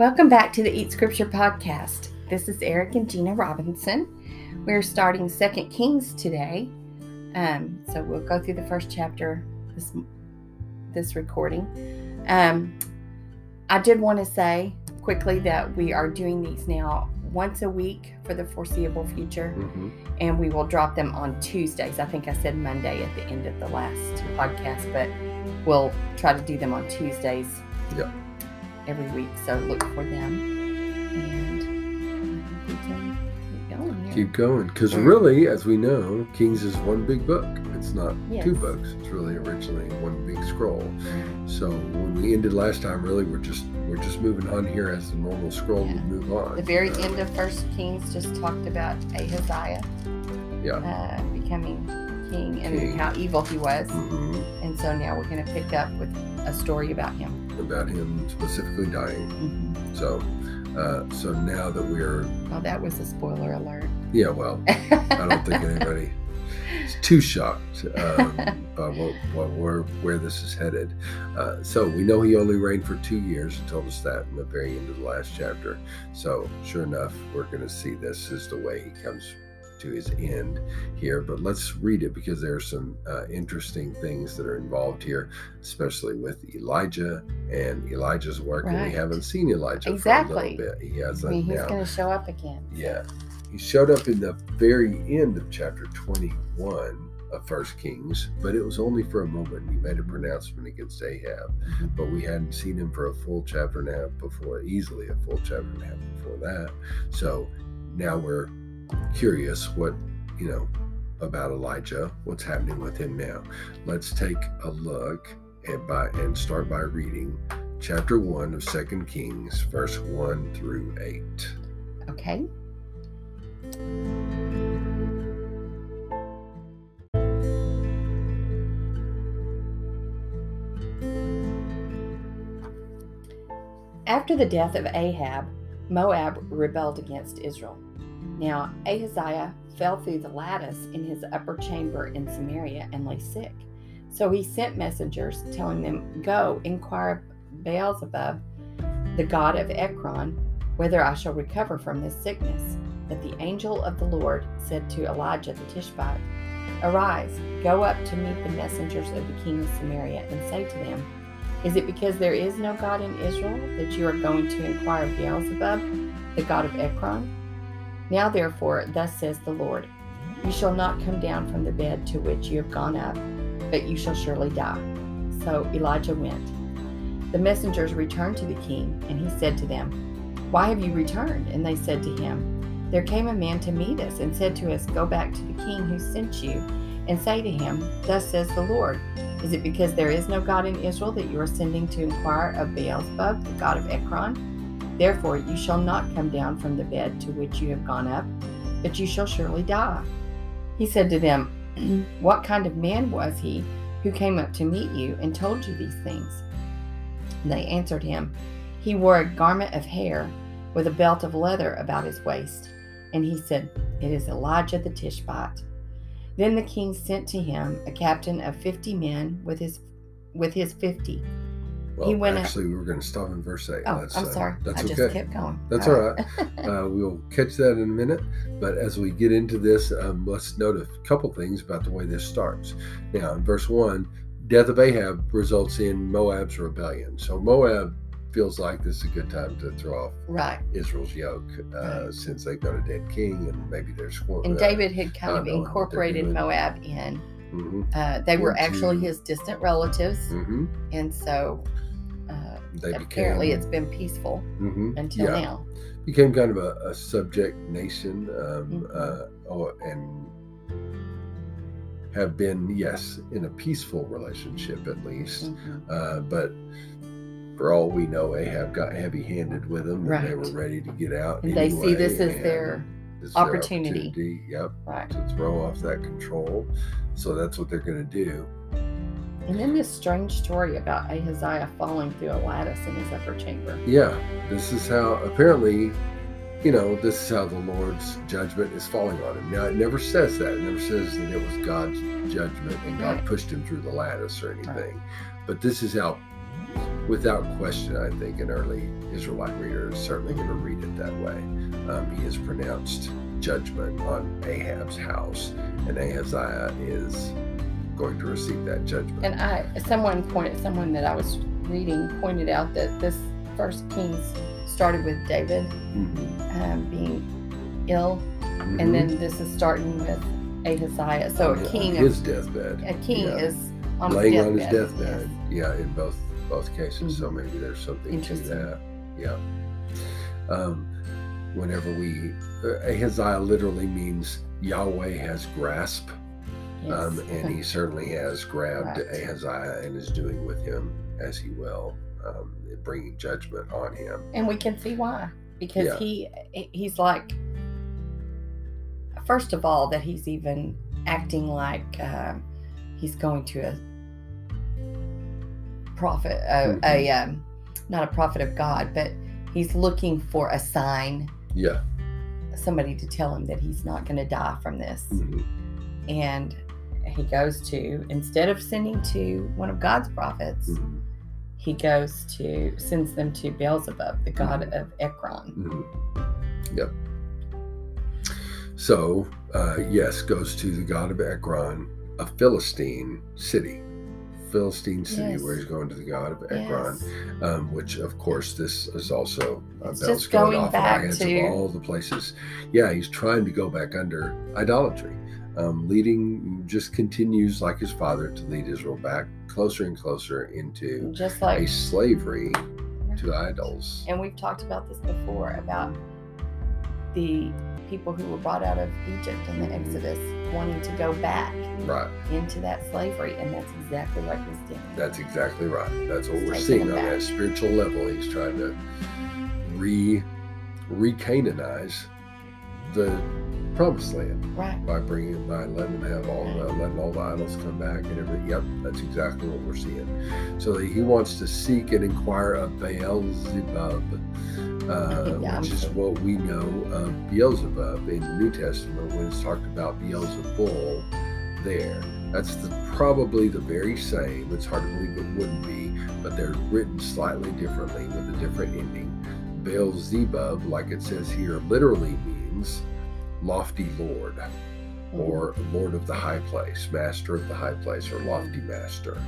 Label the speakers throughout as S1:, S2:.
S1: Welcome back to the Eat Scripture podcast. This is Eric and Gina Robinson. We're starting Second Kings today, um, so we'll go through the first chapter this this recording. Um, I did want to say quickly that we are doing these now once a week for the foreseeable future,
S2: Mhm.
S1: and we will drop them on Tuesdays. I think I said Monday at the end of the last podcast, but we'll try to do them on Tuesdays
S2: Yep.
S1: Every week. So look for them. And we can keep going here.
S2: Keep going, because really, as we know, Kings is one big book. It's not two books. It's really originally one big scroll. So when we ended last time, really, we're just we're just moving on here as the normal scroll
S1: Yeah.
S2: would move on.
S1: The very
S2: Uh,
S1: end of First Kings just talked about Ahaziah
S2: Yeah.
S1: uh, becoming king and
S2: King.
S1: how evil he was.
S2: mhm,
S1: And so now we're going to pick up with a story about him.
S2: About him specifically dying.
S1: hmm
S2: So, uh, so now that we're
S1: Well, that was a spoiler alert.
S2: yeah, well, I don't think anybody is too shocked um, by what, what where where this is headed. Uh, so we know he only reigned for two years. He told us that in the very end of the last chapter. So sure enough, we're going to see this is the way he comes to his end here. But let's read it because there are some uh, interesting things that are involved here, especially with Elijah and Elijah's work. And we haven't seen Elijah
S1: Exactly.
S2: for a little bit. He hasn't
S1: mean, he's going to show up again.
S2: Yeah. He showed up in the very end of chapter 21 of First Kings, but it was only for a moment. He made a pronouncement against Ahab,
S1: Mhm.
S2: but we hadn't seen him for a full chapter and a half before, easily a full chapter and a half before that. So now we're curious what, you know, about Elijah, what's happening with him now. Let's take a look and by and start by reading chapter 1 of Second Kings, verse 1 through 8.
S1: Okay. After the death of Ahab, Moab rebelled against Israel. Now Ahaziah fell through the lattice in his upper chamber in Samaria and lay sick. So he sent messengers telling them, Go inquire of Beelzebub, the god of Ekron, whether I shall recover from this sickness. But the angel of the Lord said to Elijah the Tishbite, Arise, go up to meet the messengers of the king of Samaria, and say to them, Is it because there is no God in Israel that you are going to inquire of Beelzebub, the god of Ekron? Now therefore, thus says the Lord, You shall not come down from the bed to which you have gone up, but you shall surely die. So Elijah went. The messengers returned to the king, and he said to them, Why have you returned? And they said to him, There came a man to meet us, and said to us, Go back to the king who sent you, and say to him, Thus says the Lord, Is it because there is no God in Israel that you are sending to inquire of Beelzebub, the god of Ekron? Therefore you shall not come down from the bed to which you have gone up, but you shall surely die. He said to them, What kind of man was he who came up to meet you and told you these things? And they answered him, He wore a garment of hair with a belt of leather about his waist. And he said, It is Elijah the Tishbite. Then the king sent to him a captain of fifty men with his with his fifty.
S2: Well,
S1: He went
S2: actually, we were going to stop in verse 8.
S1: Oh,
S2: That's,
S1: I'm
S2: uh,
S1: sorry.
S2: That's
S1: I
S2: okay.
S1: just kept going.
S2: That's all right. uh, we'll catch that in a minute. But as we get into this, um, let's note a couple things about the way this starts. Now, in verse 1, death of Ahab results in Moab's rebellion. So Moab feels like this is a good time to throw off
S1: right.
S2: Israel's yoke uh,
S1: Right.
S2: since they've got a dead king and maybe they're squir-
S1: And David had kind of
S2: know what they're
S1: incorporated. Moab in.
S2: mhm,
S1: Uh, they were
S2: Into-
S1: actually his distant relatives,
S2: mhm.
S1: and so
S2: They
S1: apparently
S2: became,
S1: it's been peaceful
S2: mhm,
S1: until
S2: yeah.
S1: now.
S2: became kind of a, a subject nation um,
S1: Mhm.
S2: uh, oh, and have been yes in a peaceful relationship at least
S1: Mhm.
S2: uh, but for all we know ahab got heavy-handed with them and they were ready to get out
S1: And they see this as their
S2: this is their
S1: opportunity.
S2: opportunity, yep
S1: right.
S2: to throw off that control so that's what they're going to do
S1: And then this strange story about Ahaziah falling through a lattice in his upper chamber.
S2: yeah this is how apparently you know this is how the lord's judgment is falling on him now it never says that it never says that it was god's judgment and god
S1: Right.
S2: pushed him through the lattice or anything but this is how without question, I think an early Israelite reader is certainly going to read it that way. Um, he has pronounced judgment on Ahab's house, and Ahaziah is going to receive that judgment.
S1: And I, someone pointed, someone that I was reading pointed out that this First Kings started with David
S2: Mhm.
S1: um, being ill,
S2: Mhm.
S1: and then this is starting with Ahaziah. So a
S2: hi-
S1: king,
S2: on
S1: of,
S2: deathbed,
S1: a king
S2: yeah.
S1: is on
S2: laying
S1: his
S2: on his
S1: deathbed.
S2: deathbed. Yeah, in both both cases. So
S1: Mhm.
S2: maybe there's something to
S1: Interesting.
S2: that. Yeah. Um, whenever we uh, Ahaziah literally means Yahweh has grasp,
S1: Yes.
S2: um, and he certainly has grabbed
S1: Right.
S2: Ahaziah and is doing with him as he will, um, bringing judgment on him.
S1: and we can see why because
S2: Yeah.
S1: he he's like first of all that he's even acting like um, he's going to a prophet uh, a um, not a prophet of god but he's looking for a sign
S2: Yeah.
S1: somebody to tell him that he's not going to die from this
S2: Mhm.
S1: and he goes to instead of sending to one of god's prophets
S2: Mhm.
S1: he goes to sends them to beelzebub the god of ekron
S2: Mhm. Yep. So, uh, yes, goes to the god of Ekron, a Philistine city. Philistine city,
S1: Yes.
S2: where he's going to the god of Ekron,
S1: Yes.
S2: um, which, of course, this is also uh, bells going,
S1: going
S2: off in
S1: back
S2: heads
S1: to-
S2: of all the places. Yeah, he's trying to go back under idolatry, um, leading, just continues like his father to lead Israel back closer and closer into
S1: just like a
S2: slavery to idols.
S1: and we've talked about this before about the people who were brought out of Egypt in the Exodus wanting to go back
S2: Right.
S1: into that slavery, and that's exactly what he's doing.
S2: That's exactly right. That's what we're seeing on
S1: back.
S2: that spiritual level. He's trying to re re-Canaanize the promised land
S1: right.
S2: by bringing it by letting them have all the letting all the idols come back and everything. Yep, that's exactly what we're seeing. So that he wants to seek and inquire of Beelzebub, uh,
S1: Yeah,
S2: which is what we know of Beelzebub in the New Testament when it's talked about Beelzebul there. That's the, probably the very same. It's hard to believe it wouldn't be, but they're written slightly differently with a different ending. Beelzebub, like it says here, literally means lofty lord mm-hmm. or lord of the high place, master of the high place, or lofty master.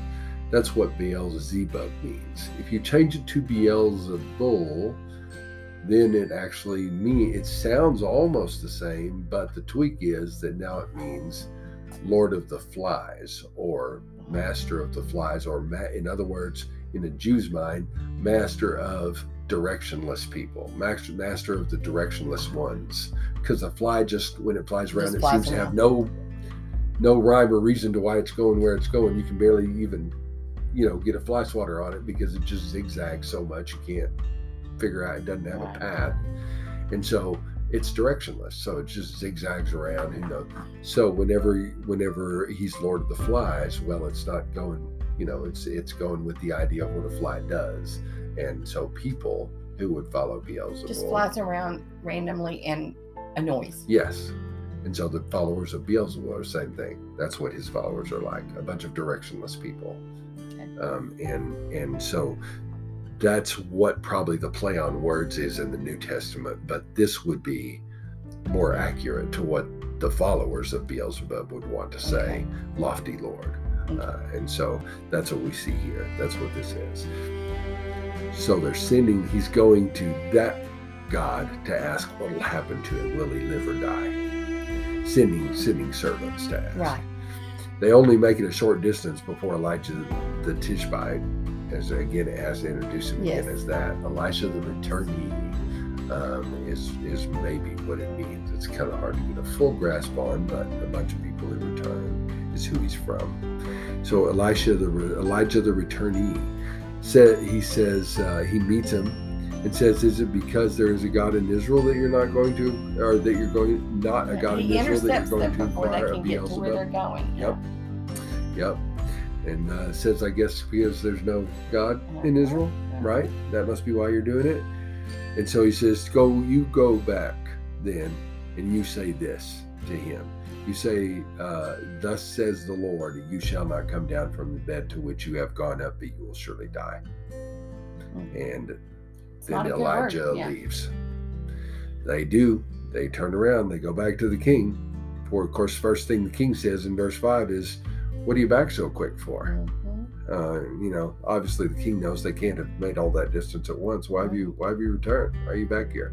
S2: That's what Beelzebub means. If you change it to Beelzebul, then it actually mean it sounds almost the same, but the tweak is that now it means Lord of the Flies or mm-hmm. Master of the Flies, or ma- in other words, in a Jew's mind, Master of directionless people, master, master of the directionless ones. Because the fly just when it flies around,
S1: Just
S2: it
S1: flies
S2: seems to have no no rhyme or reason to why it's going where it's going. You can barely even, you know, get a fly swatter on it because it just zigzags so much you can't figure out it doesn't have a path. And so it's directionless. So it just zigzags around, you know. So whenever whenever he's Lord of the Flies, well it's not going, you know, it's it's going with the idea of what a fly does. And so people who would follow Beelzebub
S1: Just flies around randomly and annoys.
S2: Yes. And so the followers of Beelzebub are the same thing. That's what his followers are like, a bunch of directionless people.
S1: Okay.
S2: Um, and and so that's what probably the play on words is in the New Testament, but this would be more accurate to what the followers of Beelzebub would want to say, lofty Lord. Uh, and so that's what we see here. That's what this is. So they're sending, he's going to that God to ask what will happen to him. Will he live or die? Sending, sending servants to ask.
S1: Right.
S2: They only make it a short distance before Elijah the Tishbite, as again as to introduce him again as that. Elisha the returnee um, is is maybe what it means. It's kind of hard to get a full grasp on, but a bunch of people in return is who he's from. So Elisha the Elijah the returnee said he says uh, he meets him and says, "Is it because there is a God in Israel that you're not going to, or that you're going not a God
S1: he
S2: in Israel that you're
S1: them
S2: going to inquire
S1: can
S2: of
S1: get to where they're
S2: Beelzebub?"
S1: going.
S2: Yep. Yep. And uh, says, I guess because there's no God in Israel, right? That must be why you're doing it. And so he says, Go, you go back then, and you say this to him. You say, uh, Thus says the Lord, you shall not come down from the bed to which you have gone up, but you will surely die. And then
S1: not a good word,
S2: Elijah
S1: yeah.
S2: leaves. They do. They turn around. They go back to the king. For of course, first thing the king says in verse five is, "What are you back so quick for?"
S1: Mhm.
S2: Uh, you know, obviously the king knows they can't have made all that distance at once. Why have you? Why have you returned? Why are you back here?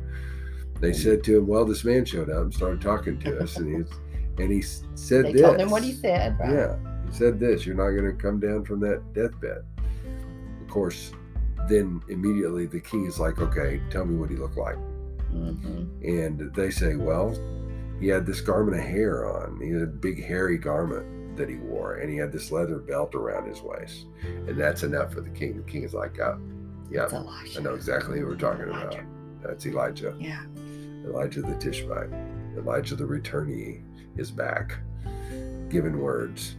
S2: They said to him, "Well, this man showed up and started talking to us, and he's and he said
S1: They
S2: this."
S1: told him what he said. Right?
S2: Yeah, he said this. You're not going to come down from that deathbed. Of course, then immediately the king is like, "Okay, tell me what he looked like."
S1: Mhm.
S2: And they say, "Well, he had this garment of hair on. He had a big hairy garment." That he wore, and he had this leather belt around his waist, and that's enough for the king. The king is like, "Oh, yeah, I know exactly who we're talking about. That's Elijah.
S1: Yeah.
S2: Elijah the Tishbite. Elijah the returnee is back, giving words.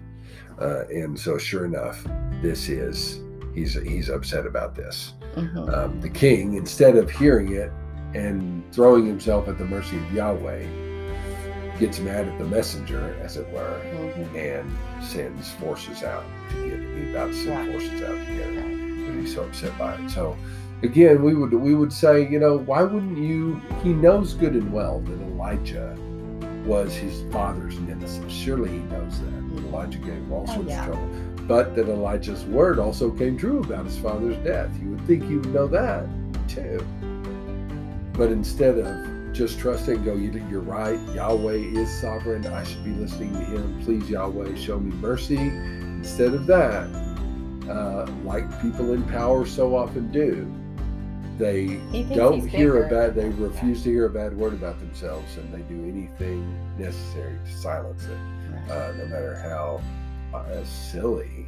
S2: Uh, and so, sure enough, this is he's he's upset about this.
S1: Mhm.
S2: Um, the king, instead of hearing it and throwing himself at the mercy of Yahweh, gets mad at the messenger, as it were,
S1: Mhm.
S2: and sends forces out to get. He's about to send
S1: Right.
S2: forces out to get him but he's so upset by it. So again, we would we would say, you know, why wouldn't you? He knows good and well that Elijah was his father's nemesis. Surely he knows that. Elijah gave him all
S1: Oh,
S2: sorts
S1: yeah.
S2: of trouble. But that Elijah's word also came true about his father's death. You would think he would know that too. But instead of just trusting, and go, "You- you're right, Yahweh is sovereign. I should be listening to him. Please, Yahweh, show me mercy. Instead of that, uh, like people in power so often do, they
S1: He
S2: don't hear a bad, they refuse to hear a bad word about themselves, and they do anything necessary to silence it
S1: Right.
S2: uh, no matter how uh, silly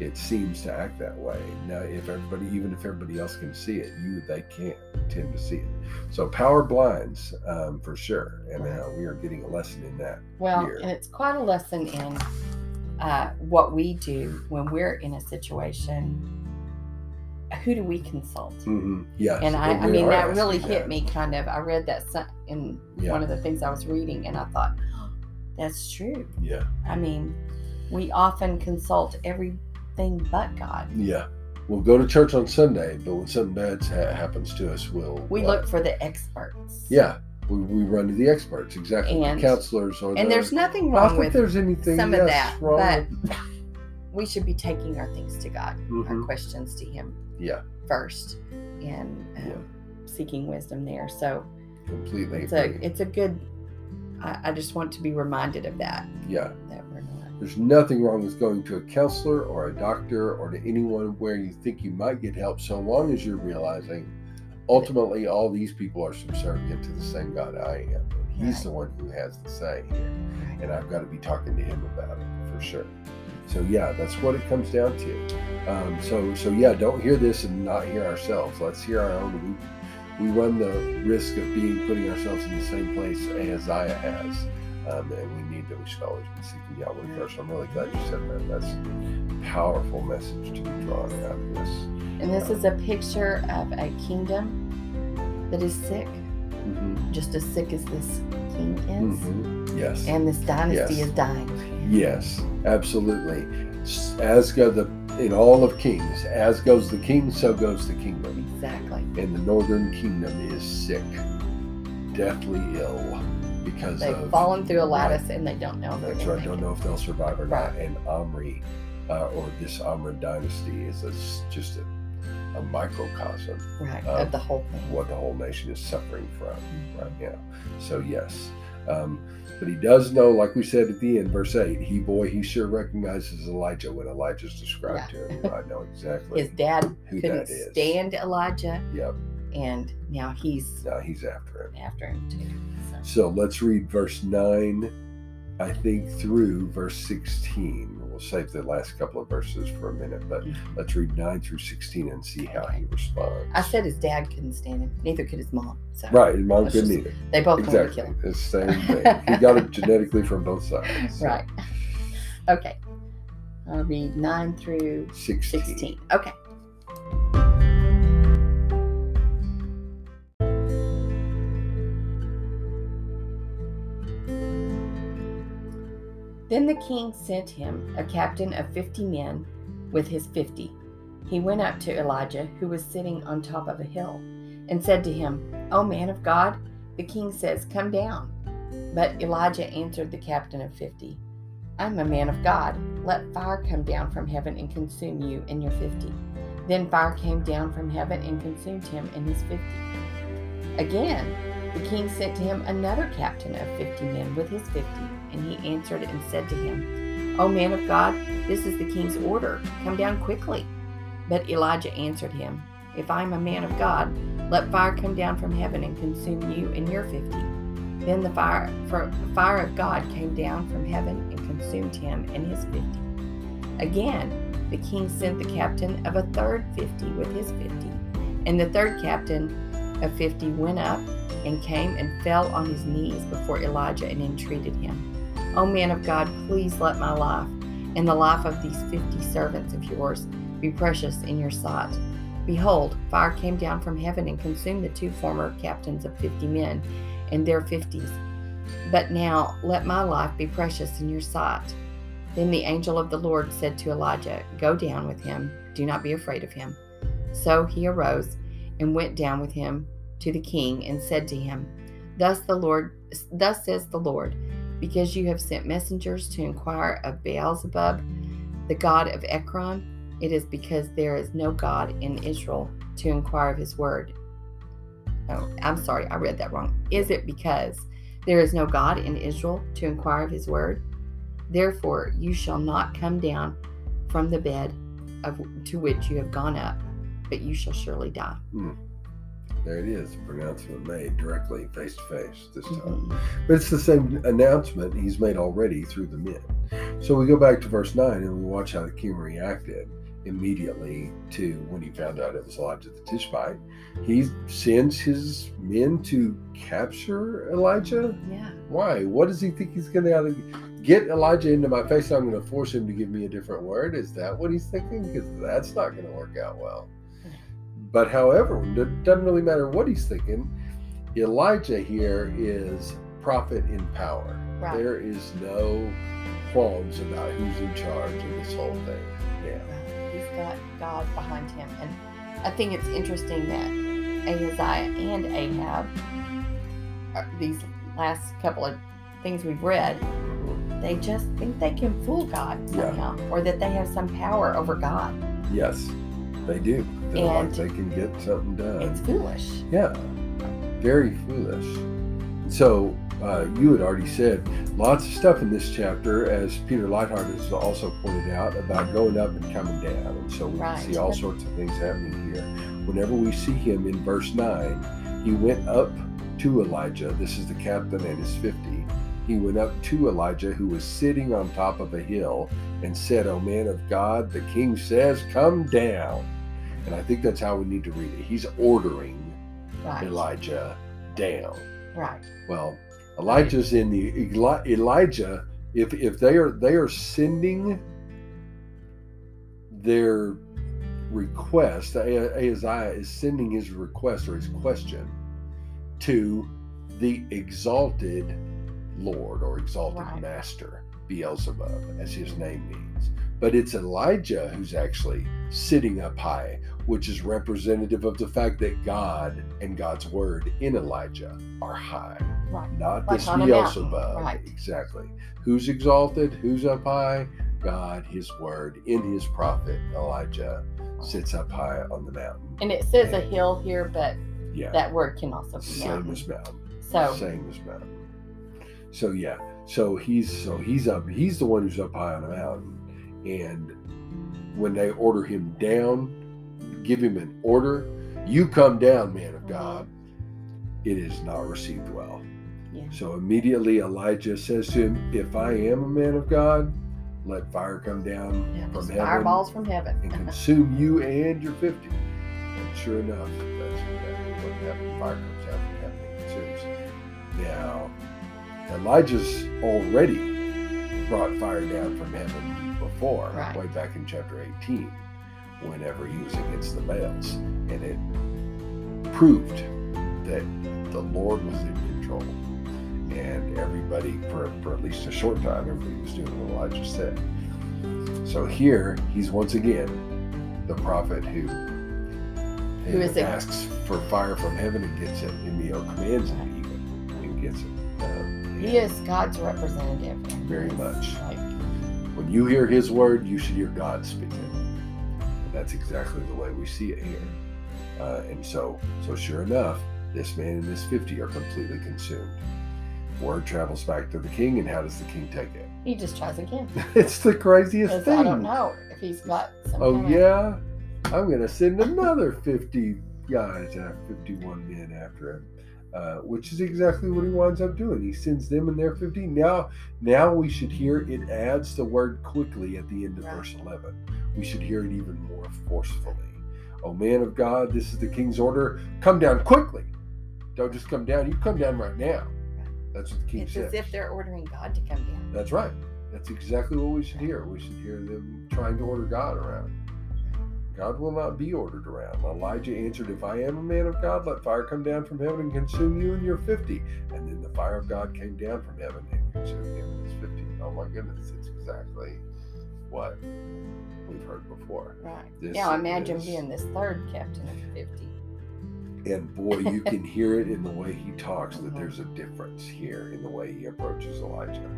S2: it seems to act that way. Now, if everybody, even if everybody else can see it, you they can't tend to see it. So power blinds um, for sure, and uh, we are getting a lesson in that.
S1: Well,
S2: here.
S1: and it's quite a lesson in uh, what we do when we're in a situation. Who do we consult?
S2: Mm-hmm. Yes,
S1: And I, I mean, that really hit
S2: that.
S1: me kind of. I read that in
S2: Yeah.
S1: one of the things I was reading, and I thought, that's true.
S2: Yeah,
S1: I mean, we often consult everything but God.
S2: yeah. We'll go to church on Sunday, but when something bad ha- happens to us, we'll
S1: We
S2: uh,
S1: look for the experts.
S2: Yeah, we, we run to the experts, exactly,
S1: And-
S2: the counselors, or
S1: And
S2: the,
S1: there's nothing
S2: I don't
S1: wrong
S2: think
S1: with
S2: there's anything
S1: some of that,
S2: wrong
S1: but we should be taking our things to God, our
S2: Mhm.
S1: questions to Him
S2: Yeah,
S1: first, and um,
S2: Yeah.
S1: seeking wisdom there. So
S2: completely
S1: it's a it's a good. I, I just want to be reminded of that
S2: yeah.
S1: that we're not.
S2: There's nothing wrong with going to a counselor or a doctor or to anyone where you think you might get help, so long as you're realizing ultimately all these people are subservient to the same God I am. And He's
S1: Right.
S2: the one who has the say here. And I've got to be talking to him about it for sure. So yeah, that's what it comes down to. Um, so so yeah, don't hear this and not hear ourselves. Let's hear our own. We, we run the risk of being putting ourselves in the same place Ahaziah has. Um, and we need to, we should always be seeking Yahweh first. I'm really glad you said that. That's a powerful message to be drawn out of this.
S1: And this is a picture of a kingdom that is sick,
S2: Mm-hmm.
S1: just as sick as this king is,
S2: Mm-hmm. Yes.
S1: and this dynasty
S2: Yes.
S1: is dying.
S2: Yes, absolutely. As go the in all of kings, as goes the king, so goes the kingdom.
S1: Exactly.
S2: And the northern kingdom is sick, deathly ill because
S1: They've
S2: of
S1: fallen through a
S2: right.
S1: lattice and they don't know.
S2: That's right. Don't know if they'll survive or not. And Omri, uh, or this Omri dynasty, is a just a, a microcosm
S1: Right.
S2: of
S1: of the whole thing.
S2: what the whole nation is suffering from
S1: Mm-hmm.
S2: right now. So yes, um, but he does know, like we said at the end, verse 8, he boy, he sure recognizes Elijah when Elijah's described yeah. to him. I know exactly.
S1: His dad couldn't stand Elijah.
S2: Yep.
S1: And now he's
S2: now he's after him.
S1: After him too. So.
S2: so let's read verse 9, I think, through verse 16 save the last couple of verses for a minute, but let's read nine through sixteen and see how he responds.
S1: I said his dad couldn't stand him. Neither could his mom. So
S2: Right, his mom couldn't
S1: just-
S2: either.
S1: they both wanted to
S2: Exactly.
S1: kill him.
S2: It's the same thing. he got it genetically from both sides. So,
S1: Right. Okay. I'll read nine through
S2: 16.
S1: sixteen. Okay. Then the king sent him a captain of fifty men with his fifty, he went up to Elijah, who was sitting on top of a hill, and said to him, O man of God, the king says, Come down. But Elijah answered the captain of fifty, I'm a man of God. Let fire come down from heaven and consume you and your fifty. Then fire came down from heaven and consumed him and his fifty. Again, the king sent to him another captain of fifty men with his fifty, and he answered and said to him, O man of God, this is the king's order. Come down quickly. But Elijah answered him, If I am a man of God, let fire come down from heaven and consume you and your fifty. Then the fire, fire of God came down from heaven and consumed him and his fifty. Again, the king sent the captain of a third fifty with his fifty. And the third captain of fifty went up and came and fell on his knees before Elijah and entreated him, O man of God, please let my life and the life of these fifty servants of yours be precious in your sight. Behold, fire came down from heaven and consumed the two former captains of fifty men and their fifties. But now let my life be precious in your sight. Then the angel of the Lord said to Elijah, Go down with him, do not be afraid of him. So he arose and went down with him to the king and said to him, Thus the Lord thus says the Lord, because you have sent messengers to inquire of Beelzebub, the god of Ekron, it is because there is no God in Israel to inquire of his word. Oh, I'm sorry, I read that wrong. Is it because there is no God in Israel to inquire of his word? Therefore, you shall not come down from the bed of, to which you have gone up, but you shall surely die.
S2: Hmm. There it is, pronouncement made directly face to face this time. Mm-hmm. But it's the same announcement he's made already through the men. So we go back to verse 9 and we watch how the king reacted immediately to when he found out it was Elijah the Tishbite. He sends his men to capture Elijah.
S1: Yeah.
S2: Why? What does he think he's going to get Elijah into my face? I'm going to force him to give me a different word. Is that what he's thinking? Because that's not going to work out well. But however, it doesn't really matter what he's thinking. Elijah here is prophet in power. Right. There is no qualms about who's in charge of this whole thing. Yeah He's
S1: got God behind him. And I think it's interesting that Ahaziah and Ahab, uh, these last couple of things we've read, they just think they can fool God somehow, yeah. or that they have some power over God.
S2: Yes, they do. They're and like they can get something done.
S1: It's foolish.
S2: Yeah, very foolish. So uh, you had already said lots of stuff in this chapter, as Peter Leithart has also pointed out, about going up and coming down. And so we right. see all sorts of things happening here. Whenever we see him in verse 9, he went up to Elijah. This is the captain and his 50. He went up to Elijah, who was sitting on top of a hill, and said, O man of God, the king says, Come down. And I think that's how we need to read it. He's ordering right. Elijah down.
S1: Right.
S2: Well, Elijah's in the Elijah. If if they are they are sending their request, Ahaziah is sending his request or his question to the exalted Lord or exalted right. Master, Beelzebub, as his name means. But it's Elijah who's actually sitting up high, which is representative of the fact that God and God's word in Elijah are high.
S1: Right.
S2: Not like this Beelzebub. Right. Exactly. Who's exalted? Who's up high? God, his word in his prophet Elijah sits up high on the mountain.
S1: And it says and, a hill here, but yeah, that word can also be
S2: same
S1: mountain.
S2: as mountain.
S1: So
S2: same as mountain. So yeah. So he's so he's up he's the one who's up high on a mountain and when they order him down, give him an order, you come down, man of God, it is not received well. Yeah. So immediately Elijah says to him, If I am a man of God, let fire come down
S1: yeah,
S2: from
S1: heaven. Fireballs from heaven.
S2: and consume you and your 50. And sure enough, that's exactly what happened. Fire comes down from heaven and consumes. Now, Elijah's already brought fire down from heaven before, right. way back in chapter 18, whenever he was against the Baals. And it proved that the Lord was in control. And everybody, for, for at least a short time, everybody was doing what Elijah said. So here, he's once again the prophet who
S1: Who is it?
S2: asks for fire from heaven and gets it, and you know commands it even and gets it. Um,
S1: He is God's representative.
S2: Very much. When you hear His word, you should hear God speaking. And that's exactly the way we see it here. Uh, and so, so sure enough, this man and his fifty are completely consumed. Word travels back to the king, and how does the king take it?
S1: he just tries again.
S2: It's the craziest thing.
S1: I don't know if he's got some.
S2: Oh
S1: kind of-
S2: yeah, I'm gonna send another 50 guys, after 51 men after him, uh, which is exactly what he winds up doing. He sends them and their 15. Now, now we should hear it adds the word quickly at the end of
S1: Right.
S2: verse 11. We should hear it even more forcefully. Oh man of God, this is the king's order. Come down quickly. Don't just come down. You come down right now. That's what the king
S1: It's
S2: says.
S1: as if they're ordering God to come down.
S2: That's right. That's exactly what we should hear. We should hear them trying to order God around. God will not be ordered around. Elijah answered, If I am a man of God, let fire come down from heaven and consume you and your 50. And then the fire of God came down from heaven and consumed him and his 50. Oh my goodness, it's exactly what we've heard before.
S1: Right.
S2: This
S1: now imagine
S2: is-
S1: being this third captain of 50.
S2: And boy, you can hear it in the way he talks that
S1: Mhm.
S2: there's a difference here in the way he approaches Elijah.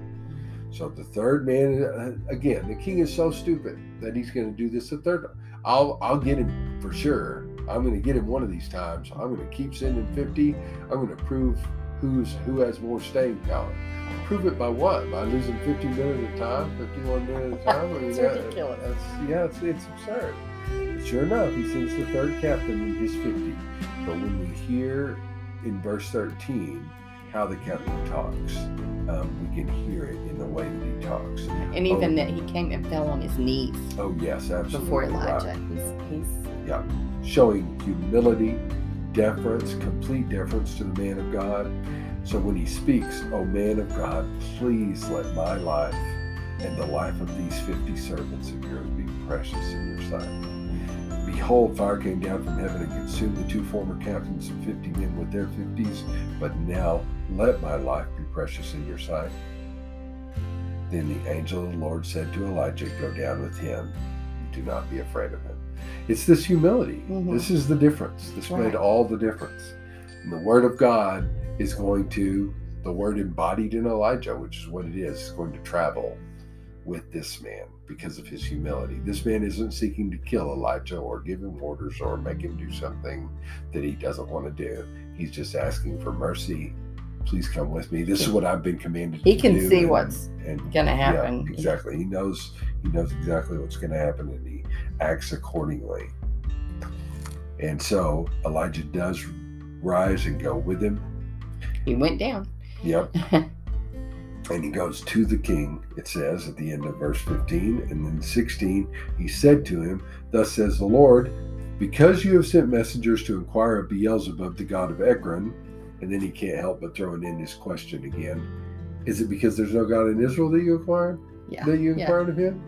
S2: So the third man, uh, again, the king is so stupid that he's going to do this a third time. I'll I'll get him for sure. I'm going to get him one of these times. I'm going to keep sending 50. I'm going to prove who's who has more staying power. Prove it by what? By losing 50 men at a time, 51 men at a time? I mean,
S1: It's
S2: that-
S1: ridiculous.
S2: That's, yeah, it's, it's absurd. Sure enough, he sends the third captain in his 50. But when we hear in verse 13 how the captain talks, um, we can hear it in the way that he talks.
S1: And even
S2: Oh.
S1: that he came and fell on his knees
S2: Oh, yes, absolutely.
S1: before
S2: right.
S1: Elijah. He's, he's
S2: Showing humility, deference, complete deference to the man of God. So when he speaks, O man of God, please let my life and the life of these 50 servants of yours be precious in your sight. Behold, fire came down from heaven and consumed the two former captains and 50 men with their 50s, but now let my life be precious in your sight. Then the angel of the Lord said to Elijah, Go down with him, do not be afraid of him. It's this humility.
S1: Mhm.
S2: This is the difference. This
S1: Right.
S2: made all the difference. And the word of God is going to, the word embodied in Elijah, which is what it is, is going to travel with this man because of his humility. This man isn't seeking to kill Elijah or give him orders or make him do something that he doesn't want to do. He's just asking for mercy. Please come with me. This is what I've been commanded
S1: he can see
S2: and-
S1: what's
S2: and
S1: gonna happen.
S2: yeah, exactly. He knows he knows exactly what's going to happen, and he acts accordingly. And so Elijah does rise and go with him.
S1: He went down.
S2: Yep. and he goes to the king. It says at the end of verse 15, and then 16, he said to him, "Thus says the Lord." Because you have sent messengers to inquire of Beelzebub, the god of Ekron, and then he can't help but throwing in his question again. Is it because there's no God in Israel that you inquired?
S1: Yeah.
S2: that you
S1: yeah.
S2: of him?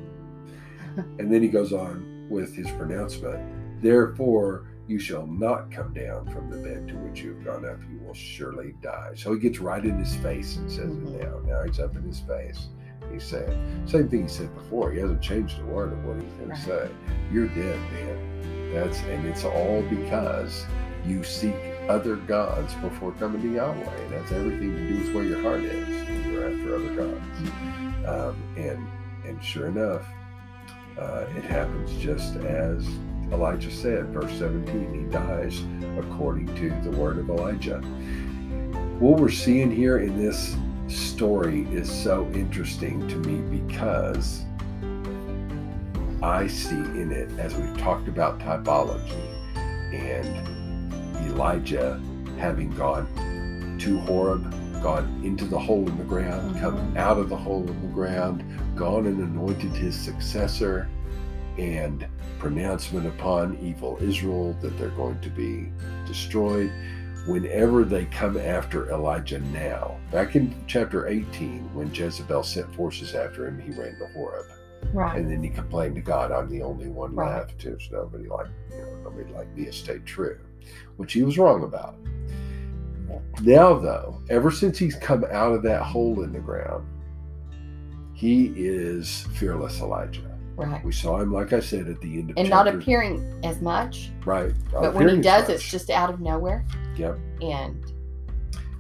S2: and then he goes on with his pronouncement. Therefore, you shall not come down from the bed to which you have gone up. You will surely die. So he gets right in his face and says
S1: Mhm.
S2: it now. Now he's up in his face. He's saying same thing he said before. He hasn't changed a word of what he's going
S1: Right.
S2: to say. You're dead, man. That's and it's all because you seek other gods before coming to Yahweh. And that's everything to do with where your heart is when you're after other gods. Um, and and sure enough, uh, it happens just as Elijah said, verse 17. He dies according to the word of Elijah. What we're seeing here in this story is so interesting to me because I see in it, as we've talked about typology and Elijah having gone to Horeb, gone into the hole in the ground, come
S1: Mhm.
S2: out of the hole in the ground, gone and anointed his successor, and pronouncement upon evil Israel that they're going to be destroyed. Whenever they come after Elijah now, back in chapter 18, when Jezebel sent forces after him, he ran to Horeb.
S1: Right.
S2: And then he complained to God, I'm the only one
S1: Right.
S2: left. There's nobody like, you know, nobody like me has stayed true, which he was wrong about. Now, though, ever since he's come out of that hole in the ground, he is fearless Elijah.
S1: Right.
S2: We saw him, like I said, at the end of
S1: And not appearing as much,
S2: right. not
S1: but when he does, it's just out of nowhere.
S2: Yep.
S1: And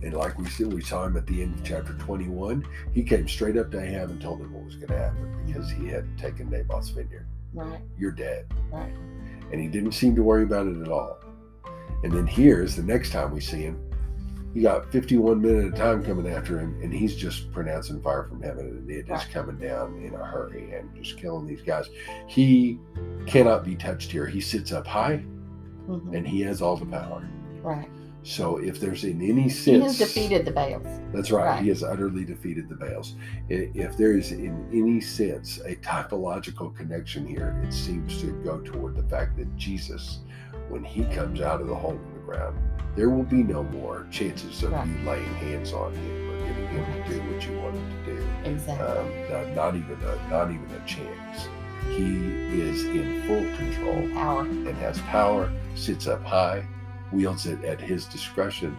S2: And like we said, we saw him at the end of chapter 21. He came straight up to Ahab and told him what was going to happen because he had taken Naboth's vineyard.
S1: right,
S2: You're dead.
S1: right,
S2: And he didn't seem to worry about it at all. And then here's the next time we see him. You got 51 minutes of time coming after him, and he's just pronouncing fire from heaven, and it is coming down in a hurry and just killing these guys. He cannot be touched here. He sits up high,
S1: mhm,
S2: and he has all the power.
S1: right.
S2: So if there's in any sense,
S1: He has defeated the Baals.
S2: That's right.
S1: Right.
S2: He has utterly defeated the Baals. If there is, in any sense, a typological connection here, it seems to go toward the fact that Jesus, when he comes out of the hole in the ground, there will be no more chances of
S1: Right.
S2: you laying hands on him or getting him to do what you want him to do.
S1: Exactly.
S2: Um, not, not even a, not even a chance. He is in full control
S1: Power.
S2: and has power, sits up high, wields it at his discretion,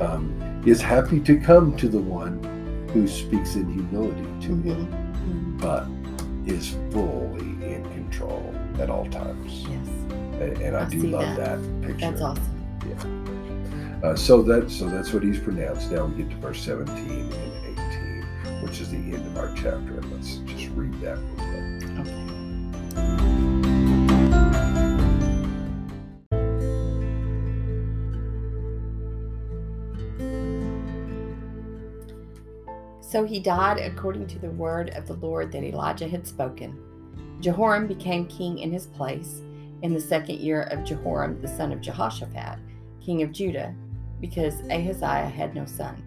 S2: um, is happy to come to the one who speaks in humility to him,
S1: Mhm, mhm.
S2: but is fully in control at all times.
S1: Yes,
S2: And, and I,
S1: I
S2: do love
S1: that.
S2: that, picture.
S1: that's awesome.
S2: Uh, so that so that's what he's pronounced. Now we get to verse 17 and 18, which is the end of our chapter. And let's just read that real quick.
S1: Okay. So he died according to the word of the Lord that Elijah had spoken. Jehoram became king in his place in the second year of Jehoram the son of Jehoshaphat, king of Judah, because Ahaziah had no son.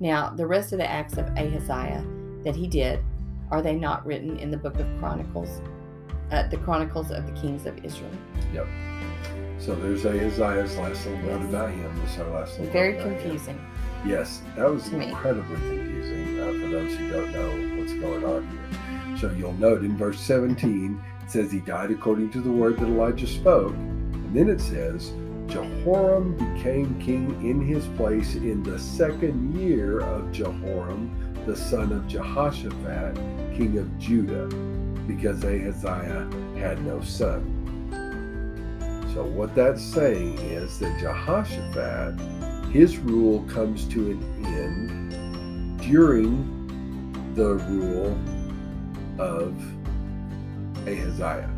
S1: Now, the rest of the acts of Ahaziah that he did, are they not written in the book of Chronicles, uh, the Chronicles of the Kings of Israel? Yep.
S2: So there's Ahaziah's last little note about him. This is our last little
S1: Very
S2: note about him.
S1: confusing.
S2: Yes, that was incredibly confusing uh, for those who don't know what's going on here. So you'll note in verse 17, it says he died according to the word that Elijah spoke. And then it says, Jehoram became king in his place in the second year of Jehoram, the son of Jehoshaphat, king of Judah, because Ahaziah had no son. So what that's saying is that Jehoshaphat his rule comes to an end during the rule of Ahaziah.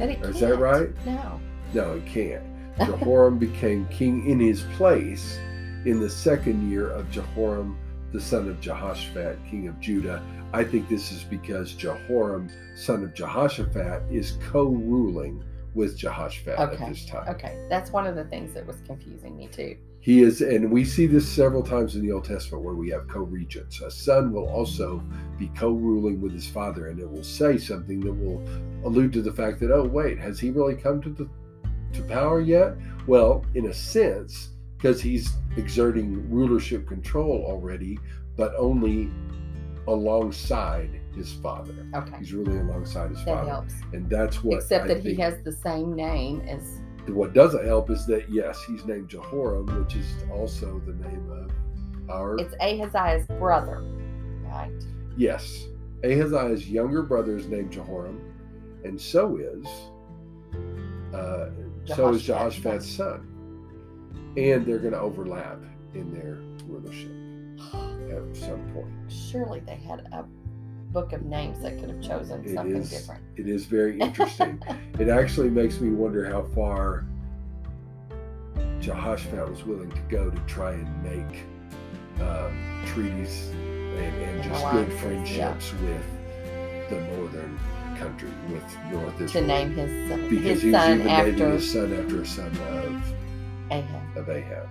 S2: Is that right?
S1: No.
S2: No, it can't. Jehoram became king in his place in the second year of Jehoram, the son of Jehoshaphat, king of Judah. I think this is because Jehoram, son of Jehoshaphat, is co ruling with Jehoshaphat
S1: Okay.
S2: at this time.
S1: Okay. That's one of the things that was confusing me too.
S2: He is, and we see this several times in the Old Testament where we have co regents. A son will also be co ruling with his father, and it will say something that will allude to the fact that, oh, wait, has he really come to the to power yet? Well, in a sense, because he's exerting rulership control already, but only alongside his father.
S1: Okay.
S2: He's really alongside his
S1: That
S2: father.
S1: helps.
S2: And that's what
S1: Except
S2: I
S1: that he has the same name as
S2: what doesn't help is that yes, he's named Jehoram, which is also the name of our
S1: it's Ahaziah's brother, right?
S2: yes. Ahaziah's younger brother is named Jehoram, and so is uh, so is
S1: Jehoshaphat's
S2: son, and they're going to overlap in their rulership at some point.
S1: Surely they had a book of names that could have chosen
S2: It
S1: something
S2: is-
S1: different.
S2: It is very interesting. it actually makes me wonder how far Jehoshaphat was willing to go to try and make um, treaties and, and just good friendships with the northern country, with North Israel.
S1: to name his son,
S2: because
S1: his son after
S2: his son after a son of,
S1: Ahab.
S2: of Ahab.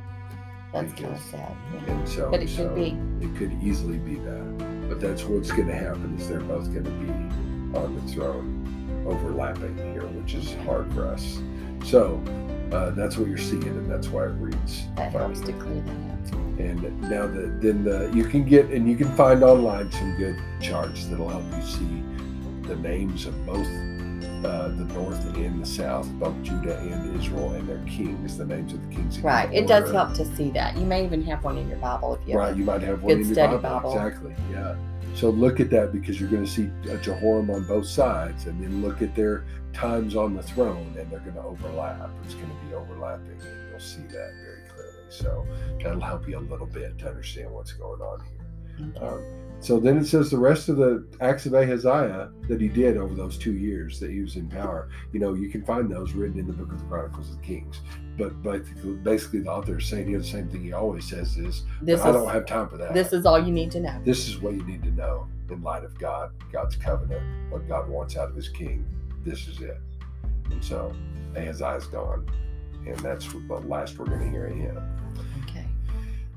S1: That's kind of sad. yeah.
S2: And so,
S1: But it
S2: so
S1: could be.
S2: it could easily be that. But that's what's going to happen is they're both going to be on the throne, overlapping here, which is hard for us. So uh, that's what you're seeing, and that's why it reads.
S1: That
S2: funny.
S1: helps to clear that up.
S2: And now that then the, you can get and you can find online some good charts that'll help you see the names of both uh, the north and the south, both Judah and Israel, and their kings, the names of the kings. in
S1: Right. It does help to see that. You may even have one in your Bible if you
S2: Right, you might have one in your Bible.
S1: Bible.
S2: Exactly. Yeah. So look at that because you're going to see a Jehoram on both sides, and then look at their times on the throne, and they're going to overlap. It's going to be overlapping, and you'll see that very clearly. So that'll help you a little bit to understand what's going on here. Um, so then it says the rest of the acts of Ahaziah that he did over those two years that he was in power. You know, you can find those written in the book of the Chronicles of Kings. But basically, basically the author is saying here the same thing he always says is,
S1: This
S2: I
S1: is
S2: don't have time for that.
S1: this is all you need to know.
S2: this is what you need to know in light of God, God's covenant, what God wants out of his king. This is it. And so Ahaziah's gone. And that's the last we're going to hear of him.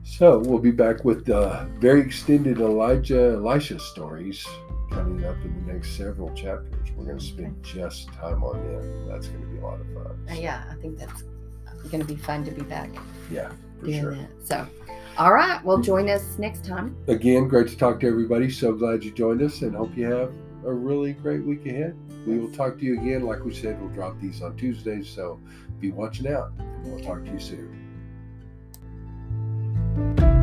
S2: So we'll be back with uh, very extended Elijah, Elisha stories coming up in the next several chapters. We're going to spend just time on them. That's going to be a lot of fun.
S1: Uh, yeah, I think that's going to be fun to be back
S2: Yeah, for
S1: doing
S2: sure.
S1: that. So, all right. Well, join us next time.
S2: Again, great to talk to everybody. So glad you joined us and hope you have a really great week ahead. We will talk to you again. Like we said, we'll drop these on Tuesdays. So be watching out and we'll talk to you soon. Bye.